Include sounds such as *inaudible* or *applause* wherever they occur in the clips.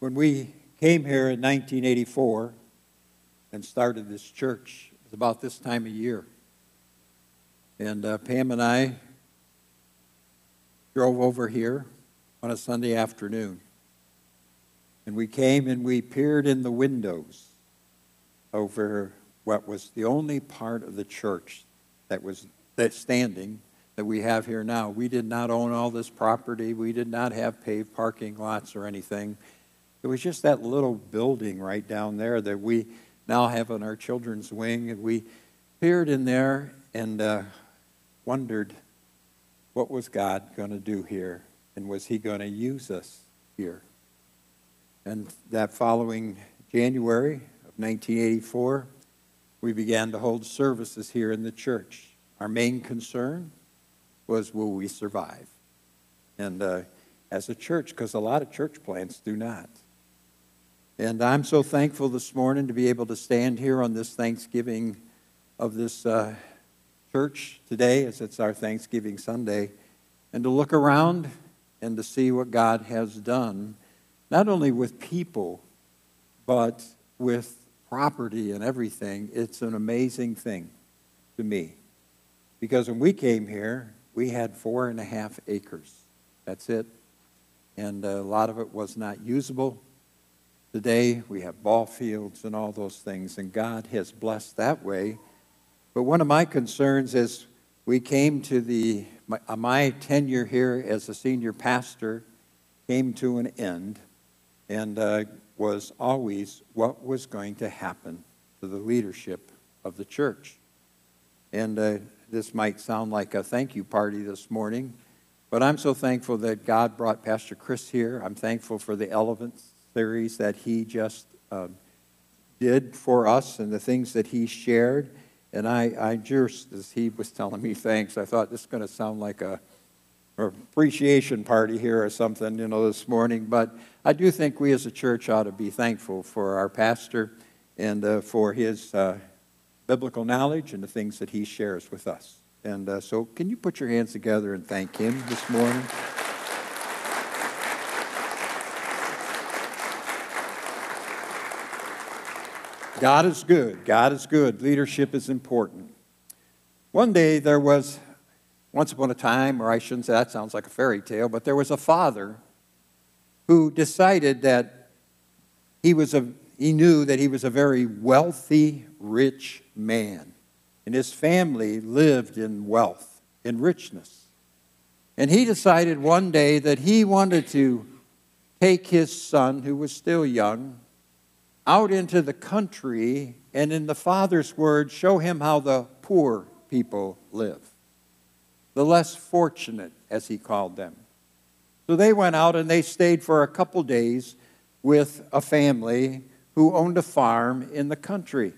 When we came here in 1984 and started this church, it was about this time of year. And uh, Pam and I drove over here on a Sunday afternoon. And we came and we peered in the windows over what was the only part of the church that was that standing that we have here now. We did not own all this property. We did not have paved parking lots or anything. It was just that little building right down there that we now have on our children's wing. And we peered in there and uh, wondered what was God going to do here? And was He going to use us here? And that following January of 1984, we began to hold services here in the church. Our main concern was will we survive? And uh, as a church, because a lot of church plants do not. And I'm so thankful this morning to be able to stand here on this Thanksgiving of this uh, church today, as it's our Thanksgiving Sunday, and to look around and to see what God has done, not only with people, but with property and everything. It's an amazing thing to me. Because when we came here, we had four and a half acres. That's it. And a lot of it was not usable. Today, we have ball fields and all those things, and God has blessed that way. But one of my concerns is we came to the, my, uh, my tenure here as a senior pastor came to an end and uh, was always what was going to happen to the leadership of the church. And uh, this might sound like a thank you party this morning, but I'm so thankful that God brought Pastor Chris here. I'm thankful for the Elevate series that he just uh, did for us and the things that he shared. And I, I just, as he was telling me thanks, I thought this is going to sound like a appreciation party here or something, you know, this morning. But I do think we as a church ought to be thankful for our pastor and uh, for his uh, biblical knowledge and the things that he shares with us. And uh, so, can you put your hands together and thank him this morning? God is good. God is good. Leadership is important. One day there was, once upon a time, or I shouldn't say that sounds like a fairy tale, but there was a father who decided that he was a he knew that he was a very wealthy, rich man. And his family lived in wealth, in richness. And he decided one day that he wanted to take his son, who was still young, out into the country and, in the Father's word, show him how the poor people live, the less fortunate, as he called them. So they went out and they stayed for a couple days with a family who owned a farm in the country.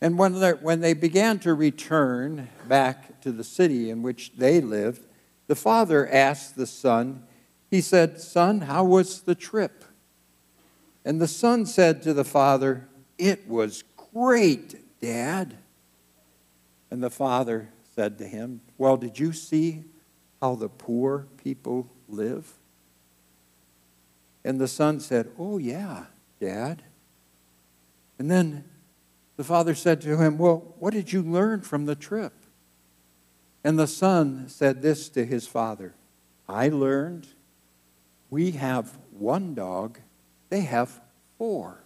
And when, when they began to return back to the city in which they lived, the father asked the son, he said, Son, how was the trip? And the son said to the father, It was great, Dad. And the father said to him, Well, did you see how the poor people live? And the son said, Oh, yeah, Dad. And then the father said to him, Well, what did you learn from the trip? And the son said this to his father I learned we have one dog they have four.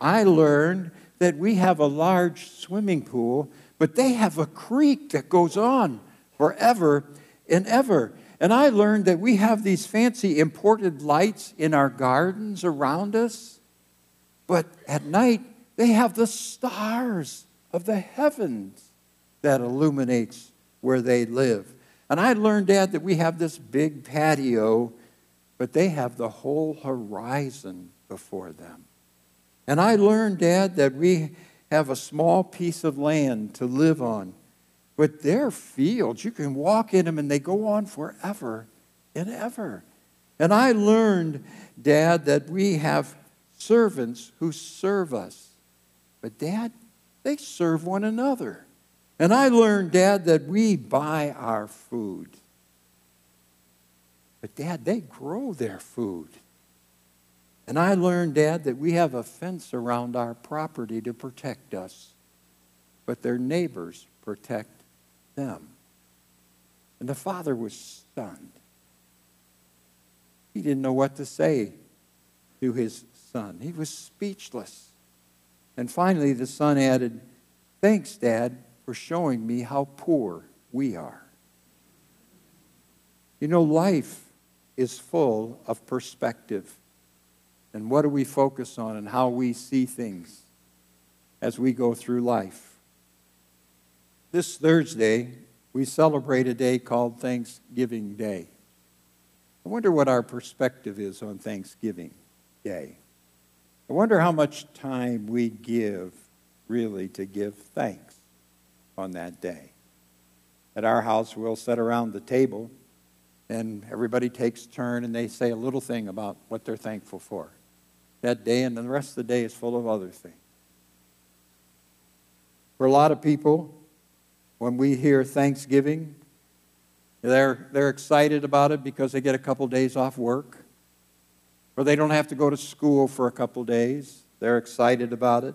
I learned that we have a large swimming pool, but they have a creek that goes on forever and ever. And I learned that we have these fancy imported lights in our gardens around us, but at night they have the stars of the heavens that illuminates where they live. And I learned, Dad, that we have this big patio but they have the whole horizon before them. And I learned, Dad, that we have a small piece of land to live on, but their fields, you can walk in them and they go on forever and ever. And I learned, Dad, that we have servants who serve us. But, Dad, they serve one another. And I learned, Dad, that we buy our food. But, Dad, they grow their food. And I learned, Dad, that we have a fence around our property to protect us, but their neighbors protect them. And the father was stunned. He didn't know what to say to his son, he was speechless. And finally, the son added, Thanks, Dad, for showing me how poor we are. You know, life is full of perspective. And what do we focus on and how we see things as we go through life? This Thursday, we celebrate a day called Thanksgiving Day. I wonder what our perspective is on Thanksgiving Day. I wonder how much time we give really to give thanks on that day. At our house, we'll sit around the table and everybody takes turn and they say a little thing about what they're thankful for that day, and the rest of the day is full of other things. For a lot of people, when we hear Thanksgiving, they're, they're excited about it because they get a couple days off work, or they don't have to go to school for a couple days. They're excited about it.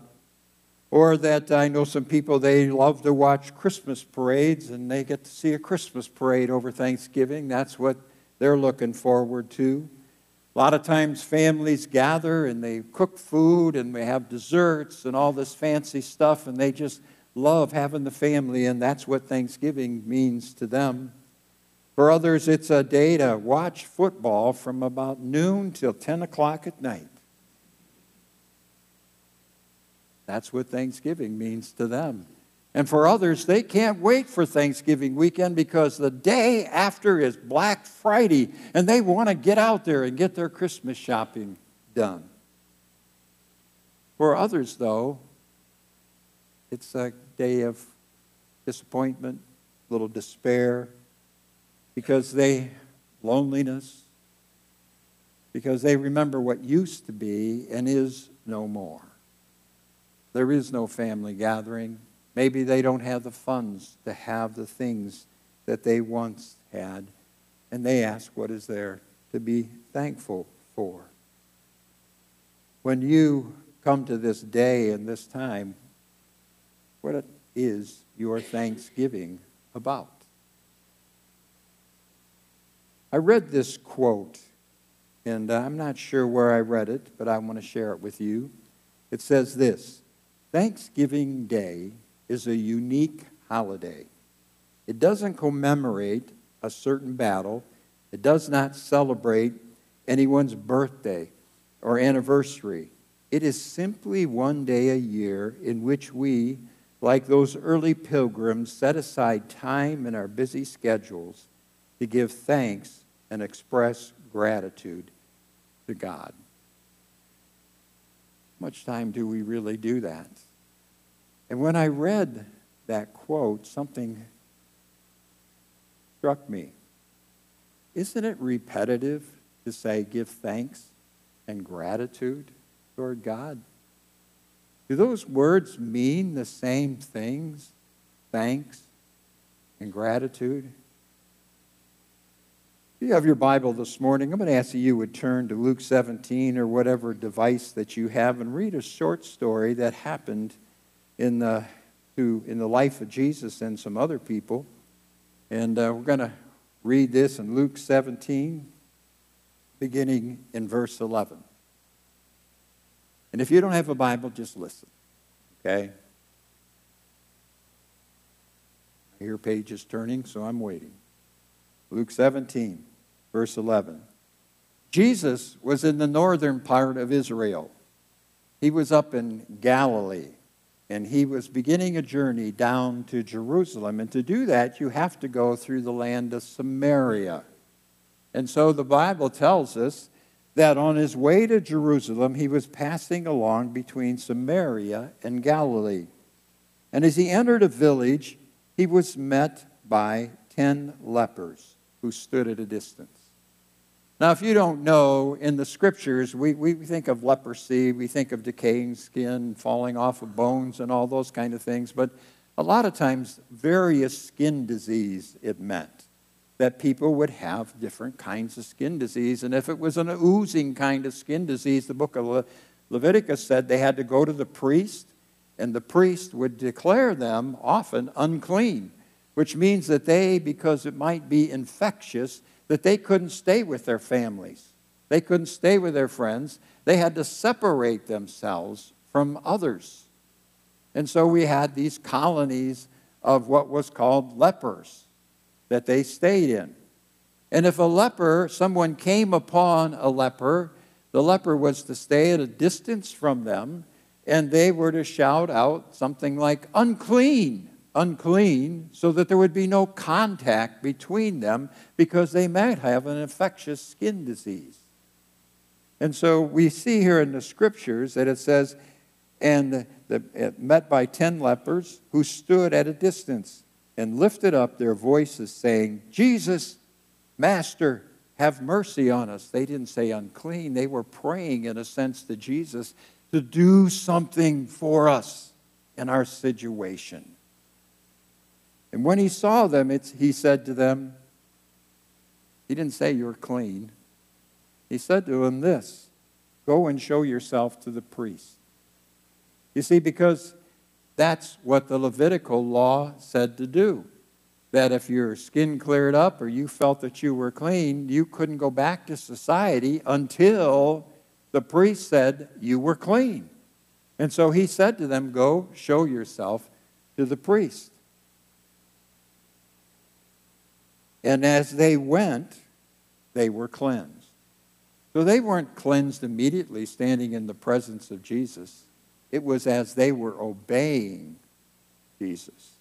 Or that I know some people, they love to watch Christmas parades and they get to see a Christmas parade over Thanksgiving. That's what they're looking forward to. A lot of times families gather and they cook food and they have desserts and all this fancy stuff and they just love having the family and that's what Thanksgiving means to them. For others, it's a day to watch football from about noon till 10 o'clock at night. That's what Thanksgiving means to them. And for others, they can't wait for Thanksgiving weekend because the day after is Black Friday and they want to get out there and get their Christmas shopping done. For others, though, it's a day of disappointment, little despair, because they, loneliness, because they remember what used to be and is no more. There is no family gathering. Maybe they don't have the funds to have the things that they once had. And they ask, What is there to be thankful for? When you come to this day and this time, what is your thanksgiving about? I read this quote, and I'm not sure where I read it, but I want to share it with you. It says this Thanksgiving Day is a unique holiday. It doesn't commemorate a certain battle, it does not celebrate anyone's birthday or anniversary. It is simply one day a year in which we, like those early pilgrims, set aside time in our busy schedules to give thanks and express gratitude to God. Much time do we really do that? And when I read that quote, something struck me. Isn't it repetitive to say, give thanks and gratitude toward God? Do those words mean the same things? Thanks and gratitude? You have your Bible this morning, I'm going to ask you would turn to Luke 17 or whatever device that you have and read a short story that happened in the, to, in the life of Jesus and some other people. And uh, we're going to read this in Luke 17, beginning in verse 11. And if you don't have a Bible, just listen, okay? I hear pages turning, so I'm waiting. Luke 17, verse 11. Jesus was in the northern part of Israel. He was up in Galilee and he was beginning a journey down to Jerusalem. And to do that, you have to go through the land of Samaria. And so the Bible tells us that on his way to Jerusalem, he was passing along between Samaria and Galilee. And as he entered a village, he was met by ten lepers who stood at a distance. Now, if you don't know, in the scriptures, we, we think of leprosy, we think of decaying skin, falling off of bones, and all those kind of things, but a lot of times, various skin disease it meant. that people would have different kinds of skin disease. And if it was an oozing kind of skin disease, the book of Le- Leviticus said they had to go to the priest, and the priest would declare them often unclean, which means that they, because it might be infectious, that they couldn't stay with their families. They couldn't stay with their friends. They had to separate themselves from others. And so we had these colonies of what was called lepers that they stayed in. And if a leper, someone came upon a leper, the leper was to stay at a distance from them, and they were to shout out something like, unclean, unclean, so that there would be no contact between them because they might have an infectious skin disease. And so we see here in the scriptures that it says, and the, met by ten lepers who stood at a distance and lifted up their voices, saying, Jesus, Master, have mercy on us. They didn't say unclean. They were praying, in a sense, to Jesus to do something for us in our situation. And when he saw them, he said to them, He didn't say you're clean. He said to them this Go and show yourself to the priest. You see, because that's what the Levitical law said to do. That if your skin cleared up or you felt that you were clean, you couldn't go back to society until the priest said you were clean. And so he said to them, Go show yourself to the priest. And as they went, they were cleansed. So they weren't cleansed immediately standing in the presence of Jesus. It was as they were obeying Jesus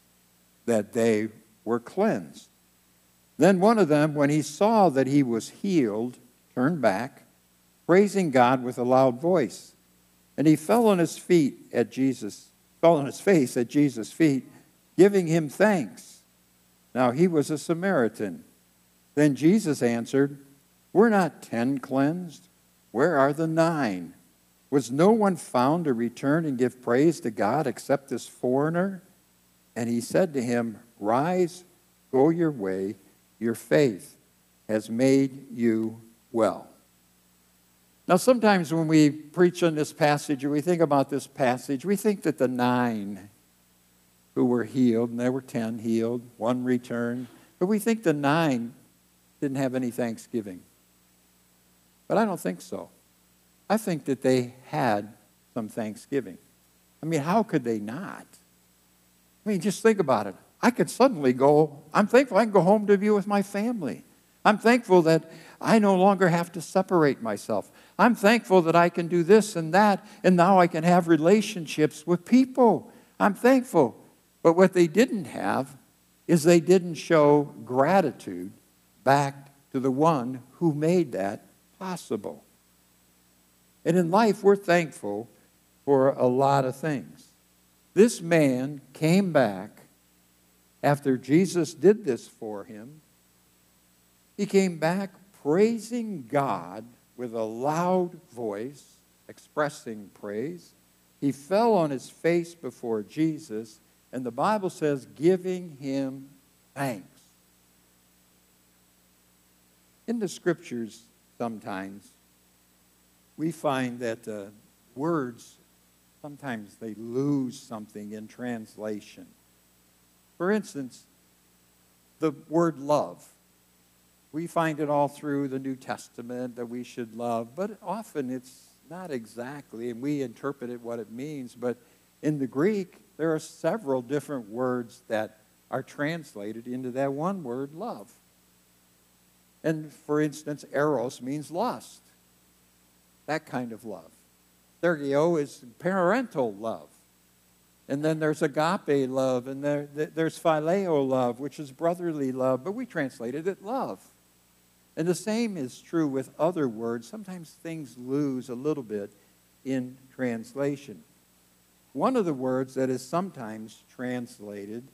that they were cleansed. Then one of them, when he saw that he was healed, turned back, praising God with a loud voice. And he fell on his feet at Jesus, fell on his face at Jesus' feet, giving him thanks. Now he was a Samaritan. Then Jesus answered, We're not ten cleansed. Where are the nine? Was no one found to return and give praise to God except this foreigner? And he said to him, Rise, go your way, your faith has made you well. Now, sometimes when we preach on this passage or we think about this passage, we think that the nine who were healed, and there were ten healed, one returned, but we think the nine didn't have any thanksgiving. But I don't think so. I think that they had some thanksgiving. I mean, how could they not? I mean, just think about it. I could suddenly go, I'm thankful I can go home to be with my family. I'm thankful that I no longer have to separate myself. I'm thankful that I can do this and that, and now I can have relationships with people. I'm thankful. But what they didn't have is they didn't show gratitude back to the one who made that possible. And in life, we're thankful for a lot of things. This man came back after Jesus did this for him. He came back praising God with a loud voice, expressing praise. He fell on his face before Jesus, and the Bible says, giving him thanks. In the scriptures, sometimes, we find that uh, words sometimes they lose something in translation. For instance, the word love. We find it all through the New Testament that we should love, but often it's not exactly, and we interpret it what it means. But in the Greek, there are several different words that are translated into that one word, love. And for instance, eros means lust that kind of love. storge is parental love. And then there's agape love, and there, there's phileo love, which is brotherly love, but we translated it love. And the same is true with other words. Sometimes things lose a little bit in translation. One of the words that is sometimes translated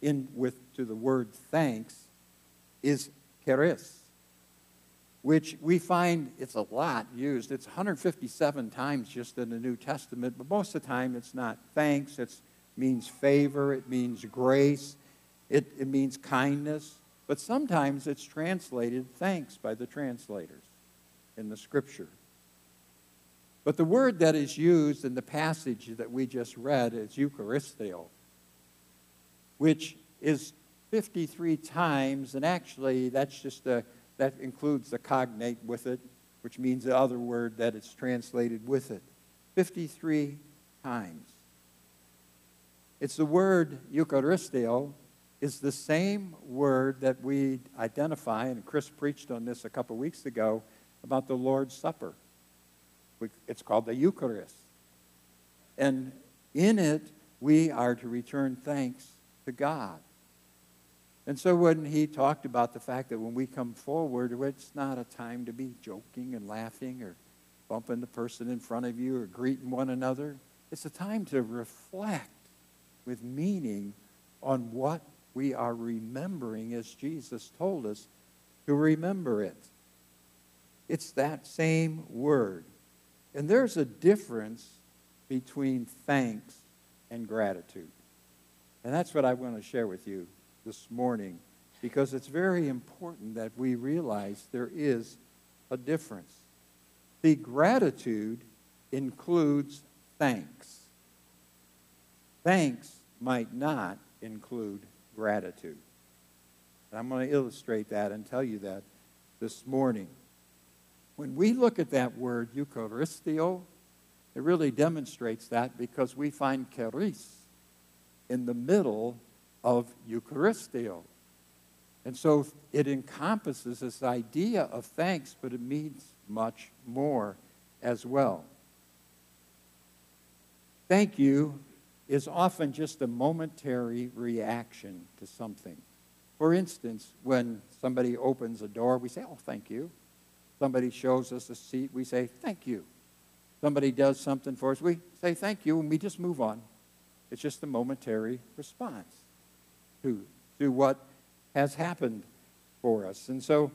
in with to the word thanks is charis which we find it's a lot used. It's 157 times just in the New Testament, but most of the time it's not thanks, it means favor, it means grace, it, it means kindness. But sometimes it's translated thanks by the translators in the scripture. But the word that is used in the passage that we just read is Eucharisteo, which is 53 times, and actually that's just a, that includes the cognate with it, which means the other word that it's translated with it. 53 times. It's the word Eucharisteo is the same word that we identify, and Chris preached on this a couple weeks ago about the Lord's Supper. It's called the Eucharist. And in it, we are to return thanks to God. And so when he talked about the fact that when we come forward, it's not a time to be joking and laughing or bumping the person in front of you or greeting one another. It's a time to reflect with meaning on what we are remembering as Jesus told us to remember it. It's that same word. And there's a difference between thanks and gratitude. And that's what I want to share with you this morning because it's very important that we realize there is a difference. The gratitude includes thanks. Thanks might not include gratitude. And I'm going to illustrate that and tell you that this morning. When we look at that word, Eucharisteo, it really demonstrates that because we find charis in the middle of Eucharisteo. And so it encompasses this idea of thanks, but it means much more as well. Thank you is often just a momentary reaction to something. For instance, when somebody opens a door, we say, Oh, thank you. Somebody shows us a seat, we say, Thank you. Somebody does something for us, we say, Thank you, and we just move on. It's just a momentary response to, to what has happened for us. And so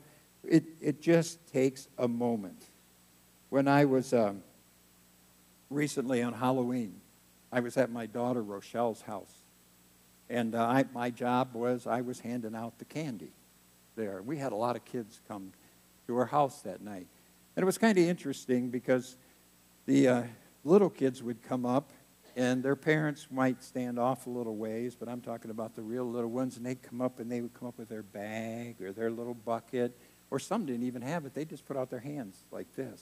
it, it just takes a moment. When I was um, recently on Halloween, I was at my daughter Rochelle's house. And uh, I, my job was I was handing out the candy there. We had a lot of kids come to our house that night. And it was kind of interesting because the uh, little kids would come up and their parents might stand off a little ways, but I'm talking about the real little ones, and they'd come up and they would come up with their bag or their little bucket, or some didn't even have it. They just put out their hands like this.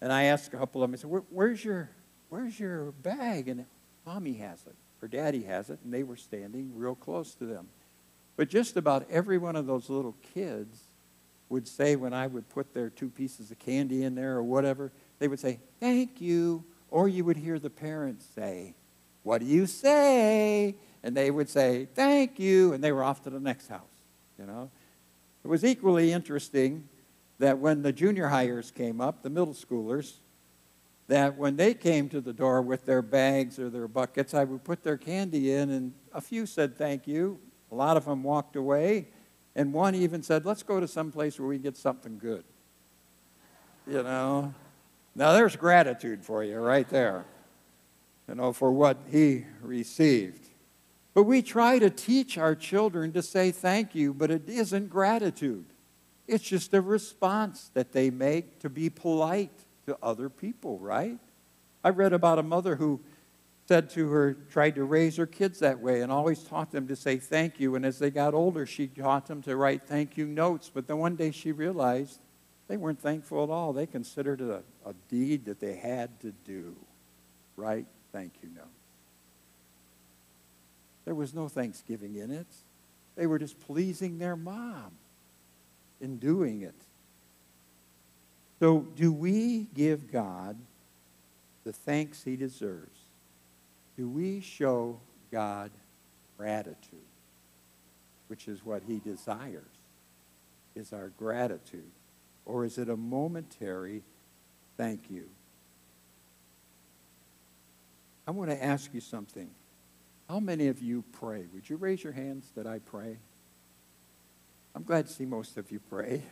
And I asked a couple of them, I said, Where, where's, your, where's your bag? And mommy has it, or daddy has it, and they were standing real close to them. But just about every one of those little kids would say, when I would put their two pieces of candy in there or whatever, they would say, Thank you or you would hear the parents say, What do you say? And they would say, Thank you. And they were off to the next house. You know? It was equally interesting that when the junior hires came up, the middle schoolers, that when they came to the door with their bags or their buckets, I would put their candy in, and a few said thank you. A lot of them walked away, and one even said, Let's go to some place where we get something good. You know? Now, there's gratitude for you right there, you know, for what he received. But we try to teach our children to say thank you, but it isn't gratitude. It's just a response that they make to be polite to other people, right? I read about a mother who said to her, tried to raise her kids that way and always taught them to say thank you. And as they got older, she taught them to write thank you notes. But then one day she realized they weren't thankful at all. They considered it a, a deed that they had to do. Right? Thank you, no. There was no thanksgiving in it. They were just pleasing their mom in doing it. So, do we give God the thanks he deserves? Do we show God gratitude, which is what he desires, is our gratitude? Or is it a momentary thank you? I want to ask you something. How many of you pray? Would you raise your hands that I pray? I'm glad to see most of you pray.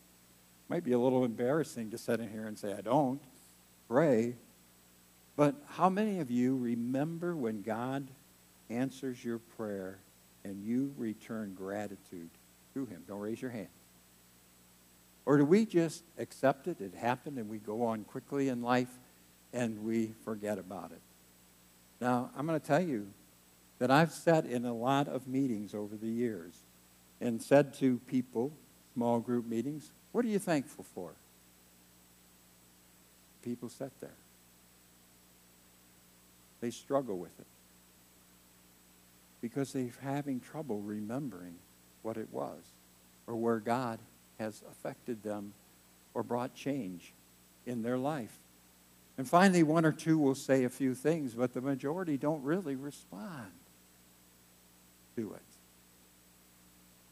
*laughs* Might be a little embarrassing to sit in here and say, I don't pray. But how many of you remember when God answers your prayer and you return gratitude to Him? Don't raise your hand. Or do we just accept it, it happened, and we go on quickly in life and we forget about it? Now, I'm going to tell you that I've sat in a lot of meetings over the years and said to people, small group meetings, what are you thankful for? People sat there. They struggle with it because they're having trouble remembering what it was or where God has affected them or brought change in their life. And finally, one or two will say a few things, but the majority don't really respond to it.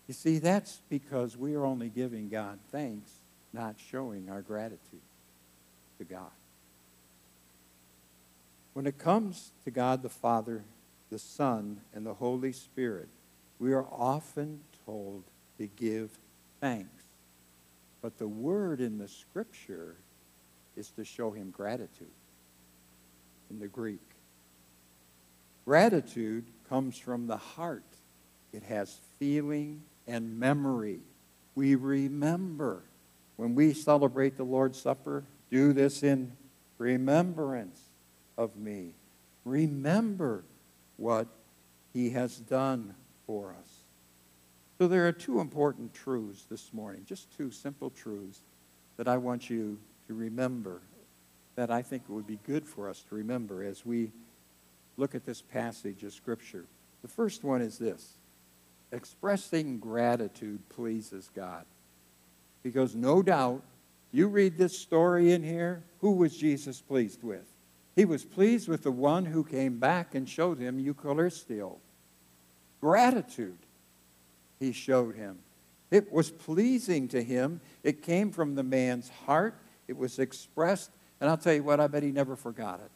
You see, that's because we are only giving God thanks, not showing our gratitude to God. When it comes to God the Father, the Son, and the Holy Spirit, we are often told to give thanks. But the word in the scripture is to show him gratitude in the Greek. Gratitude comes from the heart, it has feeling and memory. We remember. When we celebrate the Lord's Supper, do this in remembrance of me. Remember what he has done for us. So there are two important truths this morning, just two simple truths that I want you to remember that I think it would be good for us to remember as we look at this passage of Scripture. The first one is this expressing gratitude pleases God. Because no doubt, you read this story in here, who was Jesus pleased with? He was pleased with the one who came back and showed him Eucharisteo. Gratitude he showed him. It was pleasing to him. It came from the man's heart. It was expressed. And I'll tell you what, I bet he never forgot it.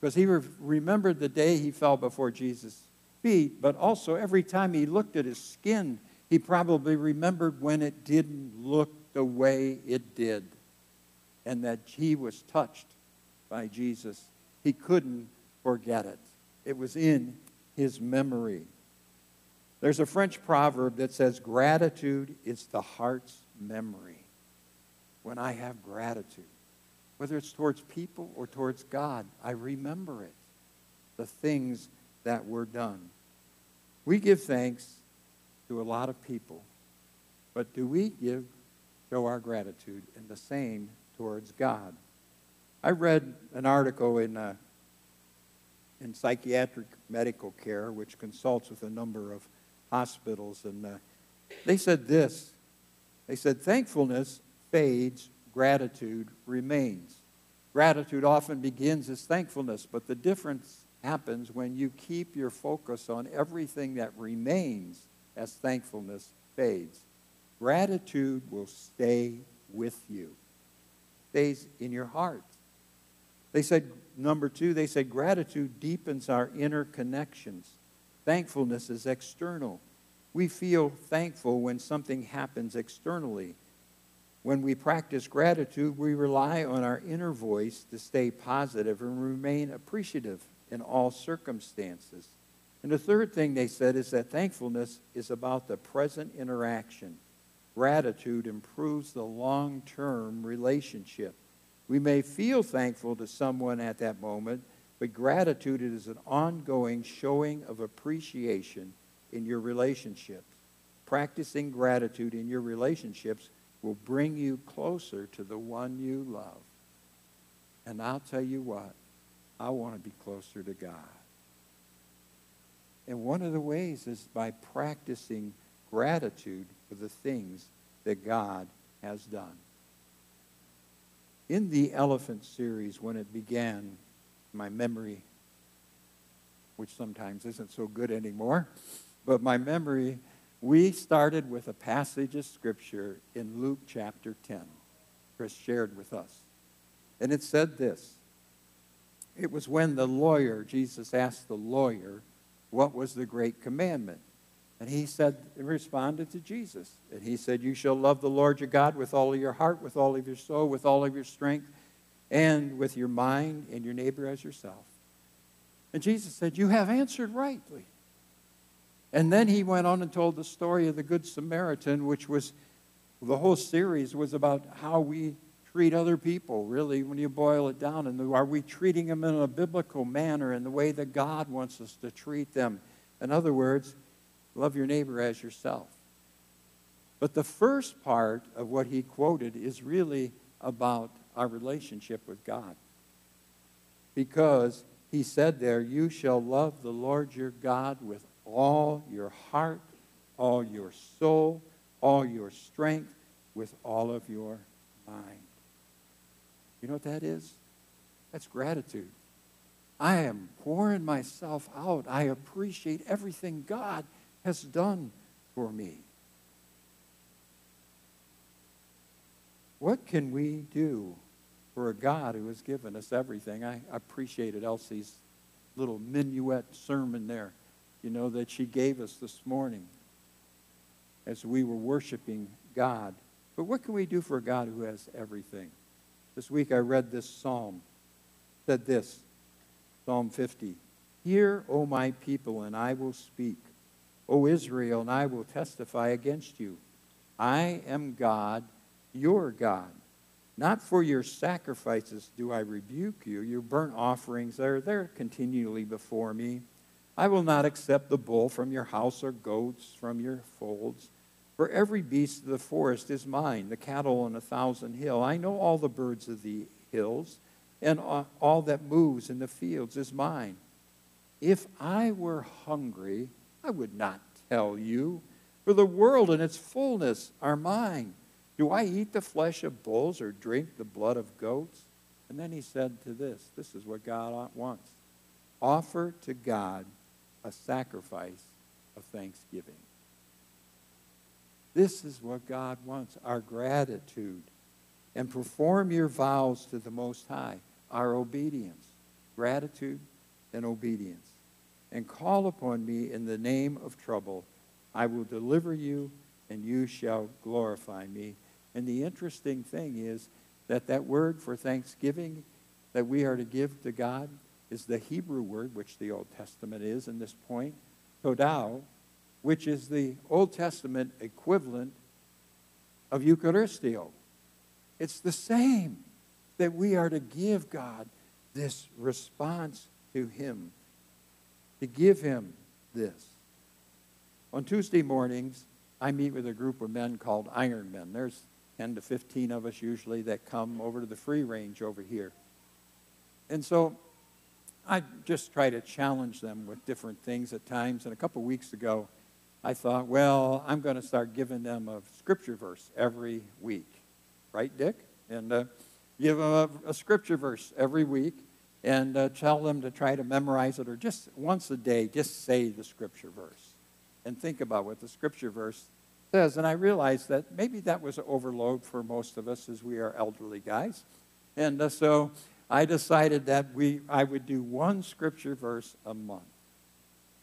Because he re- remembered the day he fell before Jesus' feet, but also every time he looked at his skin, he probably remembered when it didn't look the way it did and that he was touched by Jesus. He couldn't forget it, it was in his memory. There's a French proverb that says, Gratitude is the heart's memory. When I have gratitude, whether it's towards people or towards God, I remember it, the things that were done. We give thanks to a lot of people, but do we give, show our gratitude in the same towards God? I read an article in, uh, in psychiatric medical care, which consults with a number of hospitals, and uh, they said this. They said, thankfulness fades, gratitude remains. Gratitude often begins as thankfulness, but the difference happens when you keep your focus on everything that remains as thankfulness fades. Gratitude will stay with you, stays in your heart. They said, number two, they said gratitude deepens our inner connections. Thankfulness is external. We feel thankful when something happens externally. When we practice gratitude, we rely on our inner voice to stay positive and remain appreciative in all circumstances. And the third thing they said is that thankfulness is about the present interaction. Gratitude improves the long term relationship. We may feel thankful to someone at that moment, but gratitude is an ongoing showing of appreciation in your relationships. Practicing gratitude in your relationships will bring you closer to the one you love. And I'll tell you what, I want to be closer to God. And one of the ways is by practicing gratitude for the things that God has done. In the Elevate series, when it began, my memory, which sometimes isn't so good anymore, but my memory, we started with a passage of Scripture in Luke chapter 10. Chris shared with us. And it said this It was when the lawyer, Jesus asked the lawyer, what was the great commandment? And he said, responded to Jesus. And he said, You shall love the Lord your God with all of your heart, with all of your soul, with all of your strength, and with your mind, and your neighbor as yourself. And Jesus said, You have answered rightly. And then he went on and told the story of the Good Samaritan, which was the whole series was about how we treat other people, really, when you boil it down. And are we treating them in a biblical manner in the way that God wants us to treat them? In other words, love your neighbor as yourself. But the first part of what he quoted is really about our relationship with God. Because he said there, You shall love the Lord your God with all your heart, all your soul, all your strength, with all of your mind. You know what that is? That's gratitude. I am pouring myself out. I appreciate everything God has done for me. What can we do for a God who has given us everything? I appreciated Elsie's little minuet sermon there, you know, that she gave us this morning as we were worshiping God. But what can we do for a God who has everything? This week I read this psalm. Said this Psalm 50 Hear, O my people, and I will speak. O Israel, and I will testify against you. I am God, your God. Not for your sacrifices do I rebuke you. Your burnt offerings are there continually before me. I will not accept the bull from your house or goats from your folds. For every beast of the forest is mine, the cattle on a thousand hill. I know all the birds of the hills, and all that moves in the fields is mine. If I were hungry, I would not tell you, for the world and its fullness are mine. Do I eat the flesh of bulls or drink the blood of goats? And then he said to this this is what God wants offer to God a sacrifice of thanksgiving. This is what God wants our gratitude. And perform your vows to the Most High, our obedience, gratitude and obedience. And call upon me in the name of trouble. I will deliver you, and you shall glorify me. And the interesting thing is that that word for thanksgiving that we are to give to God is the Hebrew word, which the Old Testament is in this point, todah, which is the Old Testament equivalent of Eucharisteo. It's the same that we are to give God this response to Him, to give Him this. On Tuesday mornings, I meet with a group of men called Iron Men. There's 10 to 15 of us usually that come over to the free range over here. And so I just try to challenge them with different things at times. And a couple weeks ago, I thought, well, I'm going to start giving them a scripture verse every week. Right, Dick? And uh, give them a, a, scripture verse every week and uh, tell them to try to memorize it or just once a day, just say the scripture verse and think about what the scripture verse says. And I realized that maybe that was an overload for most of us as we are elderly guys. And uh, so I decided that we, I would do one scripture verse a month.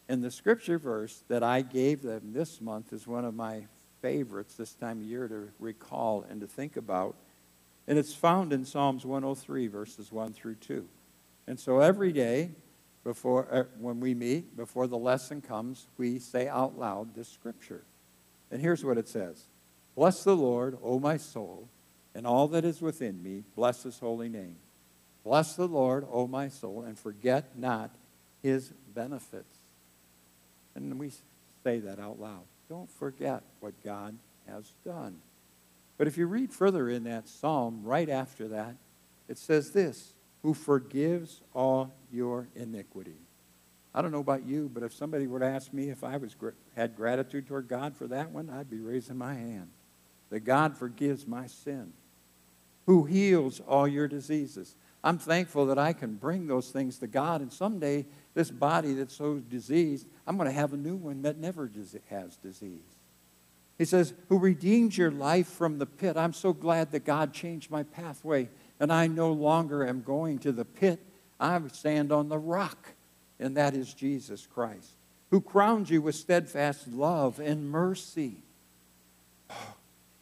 And the scripture verse that I gave them this month is one of my favorites this time of year to recall and to think about. And it's found in Psalms 103, verses 1 through 2. And so every day, before, uh, when we meet, before the lesson comes, we say out loud this scripture. And here's what it says Bless the Lord, O my soul, and all that is within me, bless his holy name. Bless the Lord, O my soul, and forget not his benefits and we say that out loud. Don't forget what God has done. But if you read further in that psalm, right after that, it says this Who forgives all your iniquity. I don't know about you, but if somebody were to ask me if I was had gratitude toward God for that one, I'd be raising my hand. That God forgives my sin. Who heals all your diseases. I'm thankful that I can bring those things to God, and someday this body that's so diseased, I'm going to have a new one that never has disease. He says, Who redeemed your life from the pit. I'm so glad that God changed my pathway, and I no longer am going to the pit. I stand on the rock, and that is Jesus Christ, who crowned you with steadfast love and mercy. Oh,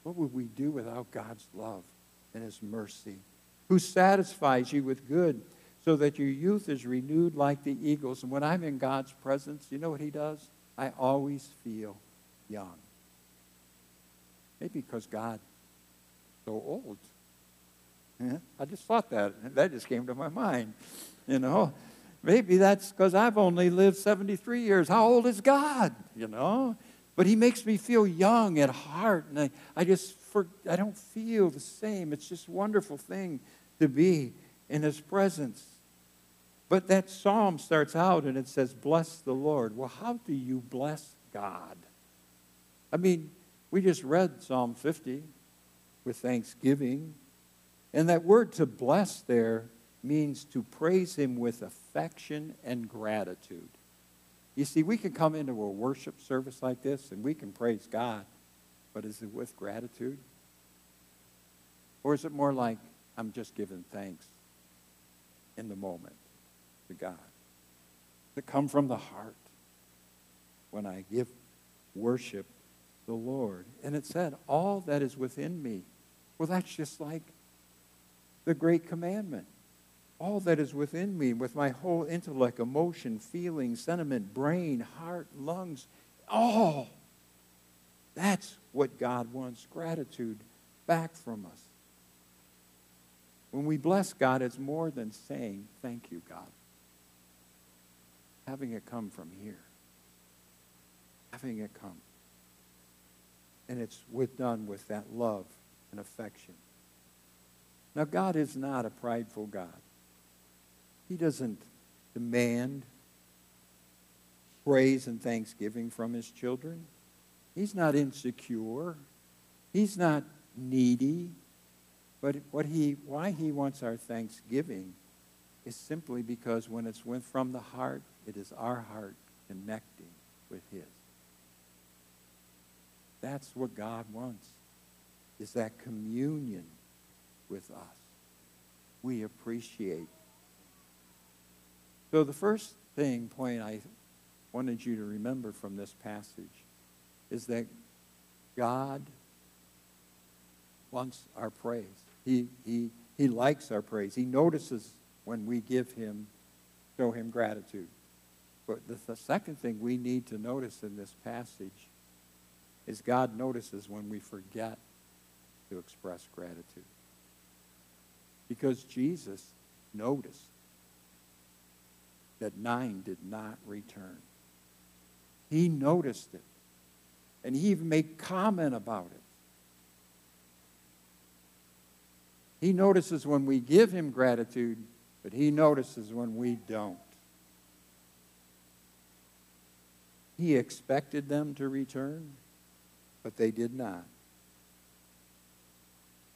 what would we do without God's love and His mercy? who satisfies you with good so that your youth is renewed like the eagles. And when I'm in God's presence, you know what He does? I always feel young. Maybe because God so old. I just thought that. That just came to my mind. You know, maybe that's because I've only lived 73 years. How old is God? You know? But He makes me feel young at heart. And I, I just, for, I don't feel the same. It's just a wonderful thing to be in His presence. But that psalm starts out and it says, Bless the Lord. Well, how do you bless God? I mean, we just read Psalm 50 with thanksgiving. And that word to bless there means to praise Him with affection and gratitude. You see, we can come into a worship service like this and we can praise God, but is it with gratitude? Or is it more like, I'm just giving thanks in the moment to God? To come from the heart when I give worship the Lord. And it said, all that is within me. Well, that's just like the great commandment. All that is within me, with my whole intellect, emotion, feeling, sentiment, brain, heart, lungs, all. That's what God wants gratitude back from us. When we bless God, it's more than saying, Thank you, God. Having it come from here. Having it come. And it's with, done with that love and affection. Now, God is not a prideful God. He doesn't demand praise and thanksgiving from his children. He's not insecure. He's not needy. But what he, why he wants our thanksgiving is simply because when it's from the heart, it is our heart connecting with his. That's what God wants, is that communion with us. We appreciate. So the first thing, point I wanted you to remember from this passage is that God wants our praise. He, he, he likes our praise. He notices when we give him, show him gratitude. But the, the second thing we need to notice in this passage is God notices when we forget to express gratitude. Because Jesus noticed that nine did not return. He noticed it. And he even made comment about it. He notices when we give him gratitude, but he notices when we don't. He expected them to return, but they did not.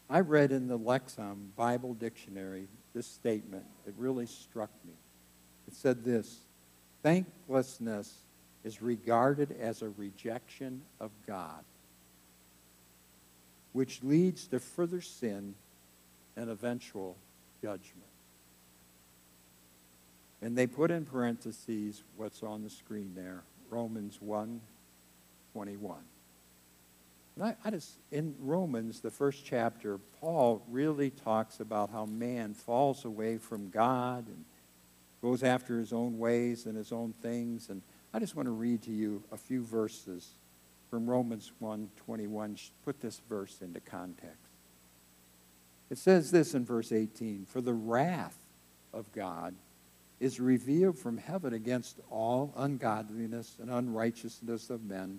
I read in the Lexham Bible Dictionary this statement. It really struck me. It said this Thanklessness is regarded as a rejection of God, which leads to further sin and eventual judgment. And they put in parentheses what's on the screen there Romans 1 21. I, I just, in Romans, the first chapter, Paul really talks about how man falls away from God and goes after his own ways and his own things. And I just want to read to you a few verses from Romans 1 21. Put this verse into context. It says this in verse 18 For the wrath of God is revealed from heaven against all ungodliness and unrighteousness of men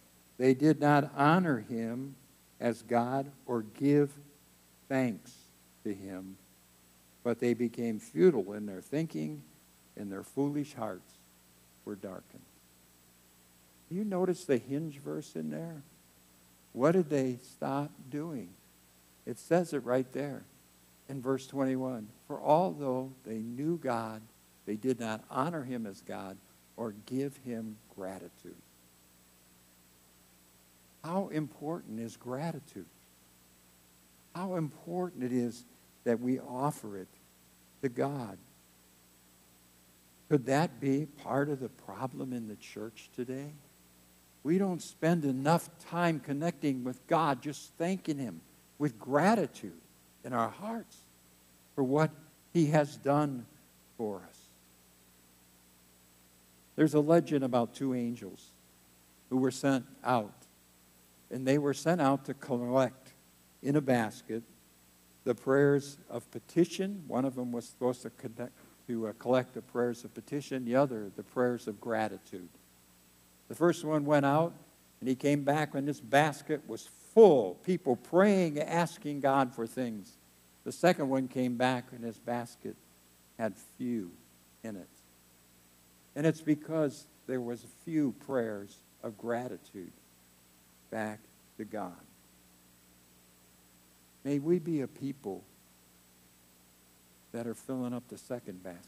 they did not honor him as God or give thanks to him, but they became futile in their thinking, and their foolish hearts were darkened. You notice the hinge verse in there? What did they stop doing? It says it right there in verse 21. For although they knew God, they did not honor him as God or give him gratitude. How important is gratitude? How important it is that we offer it to God. Could that be part of the problem in the church today? We don't spend enough time connecting with God, just thanking Him with gratitude in our hearts for what He has done for us. There's a legend about two angels who were sent out, and they were sent out to collect in a basket the prayers of petition. One of them was supposed to, connect, to uh, collect the prayers of petition, the other, the prayers of gratitude. The first one went out, and he came back, and this basket was full. People praying, asking God for things. The second one came back, and his basket had few in it. And it's because there was few prayers of gratitude back to God. May we be a people that are filling up the second basket.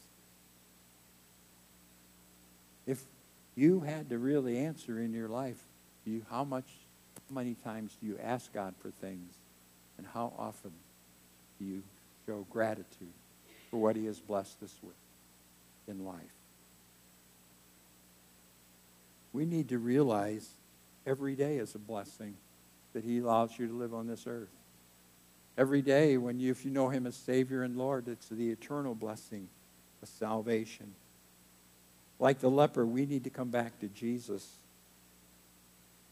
If you had to really answer in your life, you how much how many times do you ask God for things and how often do you show gratitude for what he has blessed us with in life? We need to realize every day is a blessing that he allows you to live on this earth. Every day, when you, if you know Him as Savior and Lord, it's the eternal blessing of salvation. Like the leper, we need to come back to Jesus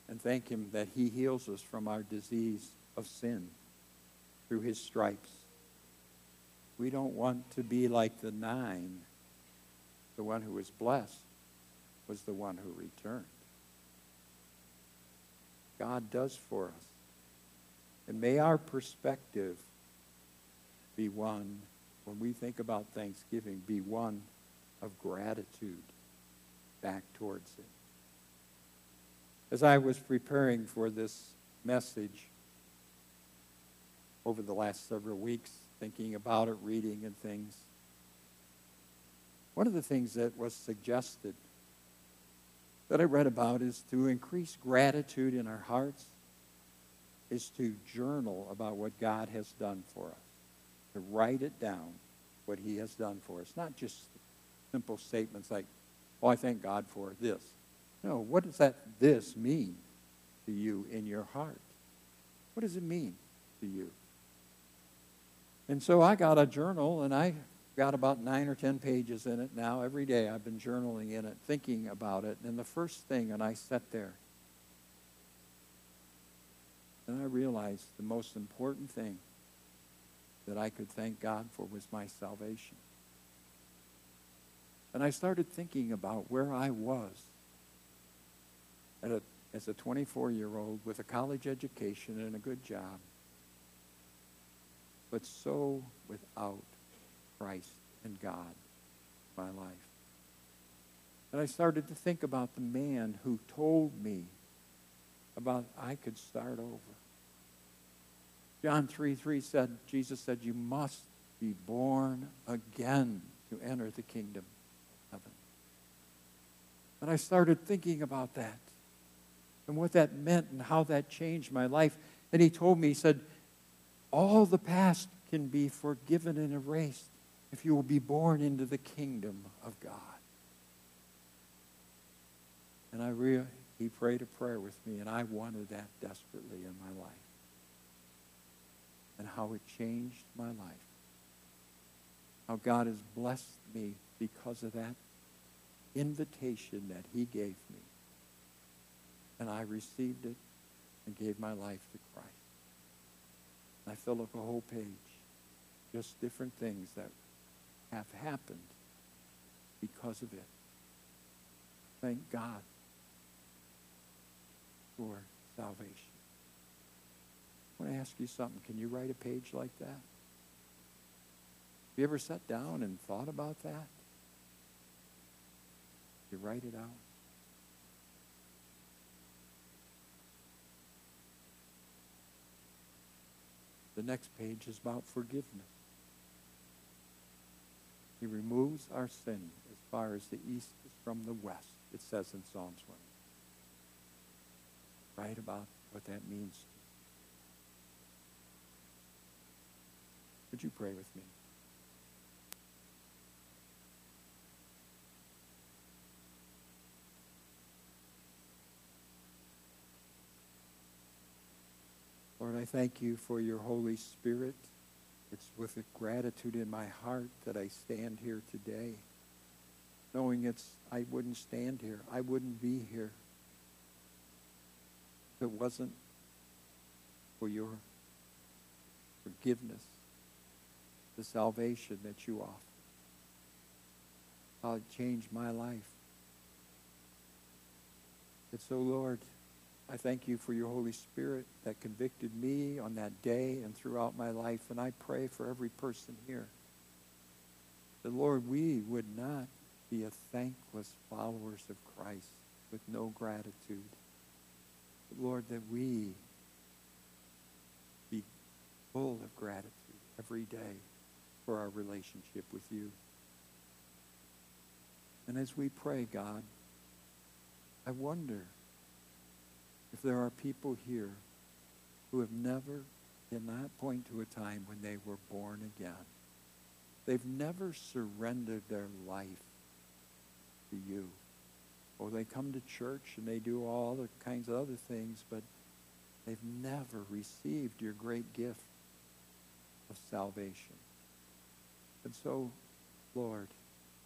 and thank Him that He heals us from our disease of sin through His stripes. We don't want to be like the nine. The one who was blessed was the one who returned. God does for us and may our perspective be one, when we think about Thanksgiving, be one of gratitude back towards it. As I was preparing for this message over the last several weeks, thinking about it, reading and things, one of the things that was suggested that I read about is to increase gratitude in our hearts is to journal about what God has done for us, to write it down, what he has done for us. Not just simple statements like, oh, I thank God for this. No, what does that this mean to you in your heart? What does it mean to you? And so I got a journal, and I got about nine or ten pages in it now. Every day I've been journaling in it, thinking about it. And the first thing, and I sat there and I realized the most important thing that I could thank God for was my salvation. And I started thinking about where I was a, as a 24 year old with a college education and a good job, but so without Christ and God my life. And I started to think about the man who told me about I could start over. John 3 3 said, Jesus said, You must be born again to enter the kingdom of heaven. And I started thinking about that and what that meant and how that changed my life. And he told me, He said, All the past can be forgiven and erased if you will be born into the kingdom of God. And I re- he prayed a prayer with me, and I wanted that desperately in my life and how it changed my life. How God has blessed me because of that invitation that he gave me. And I received it and gave my life to Christ. I fill up a whole page. Just different things that have happened because of it. Thank God for salvation. I want to ask you something. Can you write a page like that? Have you ever sat down and thought about that? You write it out? The next page is about forgiveness. He removes our sin as far as the east is from the west, it says in Psalms 1. Write about what that means. Would you pray with me? Lord, I thank you for your Holy Spirit. It's with a gratitude in my heart that I stand here today, knowing it's I wouldn't stand here. I wouldn't be here if it wasn't for your forgiveness, the salvation that you offer. How it changed my life. And so, oh, Lord, I thank you for your Holy Spirit that convicted me on that day and throughout my life. And I pray for every person here that, Lord, we would not be a thankless followers of Christ with no gratitude. But Lord, that we be full of gratitude every day for our relationship with you. And as we pray, God, I wonder if there are people here who have never, cannot point to a time when they were born again. They've never surrendered their life to you. Or they come to church and they do all the kinds of other things, but they've never received your great gift of salvation. And so, Lord,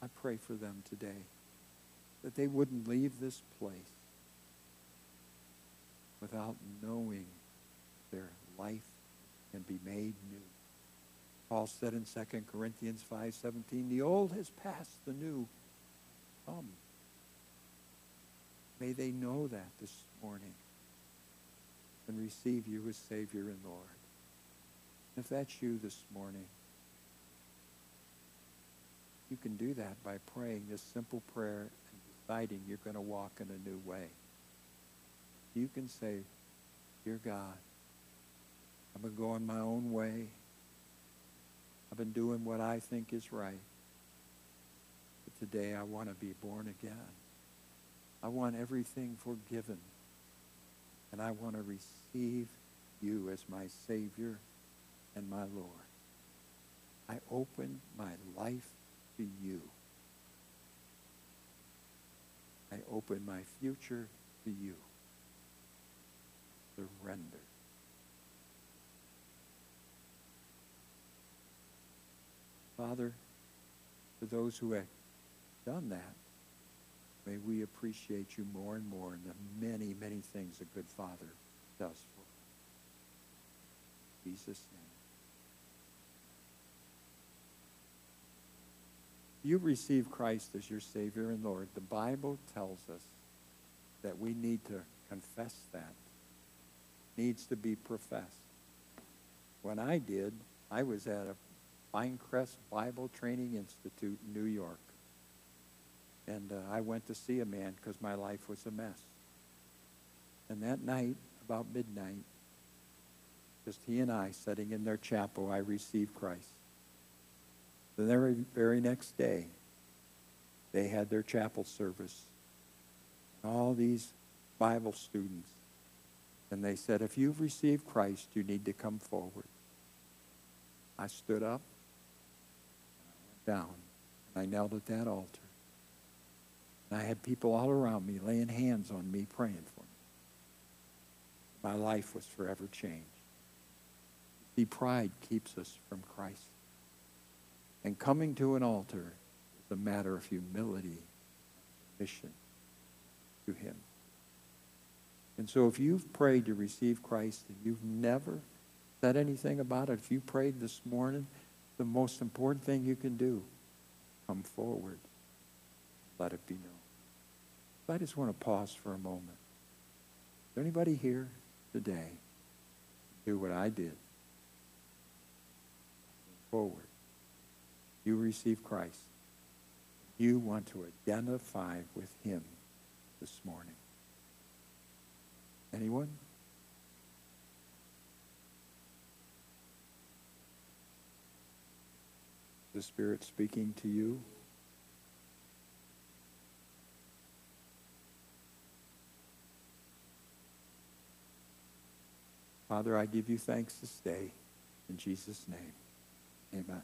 I pray for them today that they wouldn't leave this place without knowing their life can be made new. Paul said in 2 Corinthians 5:17, "The old has passed, the new come." May they know that this morning and receive you as Savior and Lord. If that's you this morning, you can do that by praying this simple prayer and deciding you're going to walk in a new way you can say, Dear God, I've been going my own way. I've been doing what I think is right. But today I want to be born again. I want everything forgiven. And I want to receive you as my Savior and my Lord. I open my life to you. I open my future to you surrender. Father, for those who have done that, may we appreciate you more and more in the many, many things a good Father does for us. Jesus' name. You receive Christ as your Savior and Lord. The Bible tells us that we need to confess that needs to be professed. When I did, I was at a Pinecrest Bible Training Institute in New York. And uh, I went to see a man because my life was a mess. And that night, about midnight, just he and I sitting in their chapel, I received Christ. The very, very next day, they had their chapel service. All these Bible students and they said, if you've received Christ, you need to come forward. I stood up, down, and I knelt at that altar. And I had people all around me laying hands on me, praying for me. My life was forever changed. See, pride keeps us from Christ. And coming to an altar is a matter of humility, mission to him. And so if you've prayed to receive Christ and you've never said anything about it, if you prayed this morning, the most important thing you can do, come forward. Let it be known. I just want to pause for a moment. Is anybody here today do what I did? Forward. You receive Christ. You want to identify with him this morning. Anyone? The Spirit speaking to you? Father, I give you thanks this day. In Jesus' name, amen.